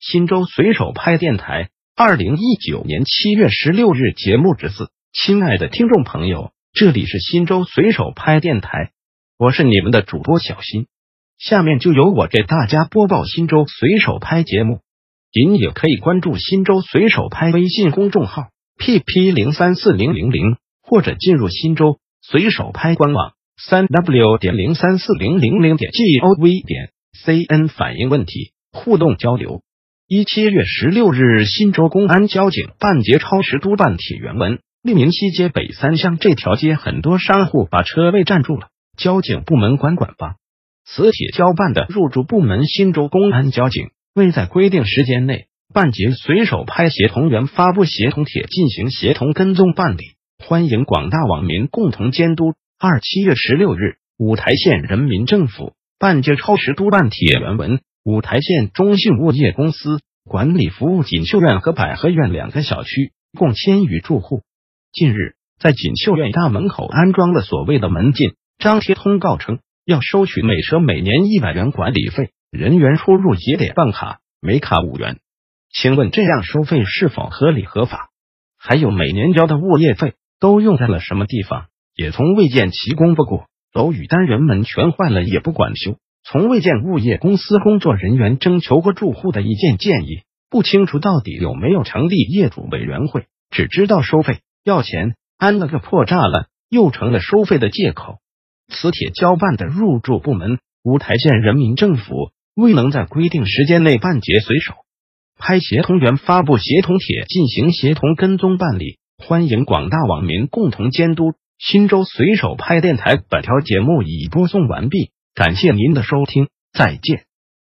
新州随手拍电台，二零一九年七月十六日节目之四。亲爱的听众朋友，这里是新州随手拍电台，我是你们的主播小新。下面就由我给大家播报新州随手拍节目。您也可以关注新州随手拍微信公众号 pp 零三四零零零，或者进入新州随手拍官网三 w 点零三四零零零点 gov 点 cn 反映问题，互动交流。一七月十六日，新州公安交警办截超时督办帖原文：利民西街北三巷这条街，很多商户把车位占住了，交警部门管管吧。此帖交办的入驻部门新州公安交警。未在规定时间内办结，随手拍协同员发布协同帖进行协同跟踪办理，欢迎广大网民共同监督。二七月十六日，五台县人民政府办结超时督办帖原文：五台县中信物业公司管理服务锦绣苑和百合苑两个小区，共千余住户。近日，在锦绣苑大门口安装了所谓的门禁，张贴通告称要收取每车每年一百元管理费。人员出入也得办卡，每卡五元。请问这样收费是否合理合法？还有每年交的物业费都用在了什么地方？也从未见其公布过。楼宇单元门全坏了也不管修，从未见物业公司工作人员征求过住户的意见建议，不清楚到底有没有成立业主委员会，只知道收费要钱，安了个破栅栏，又成了收费的借口。此帖交办的入驻部门五台县人民政府。未能在规定时间内办结，随手拍协同员发布协同帖进行协同跟踪办理，欢迎广大网民共同监督。新州随手拍电台本条节目已播送完毕，感谢您的收听，再见。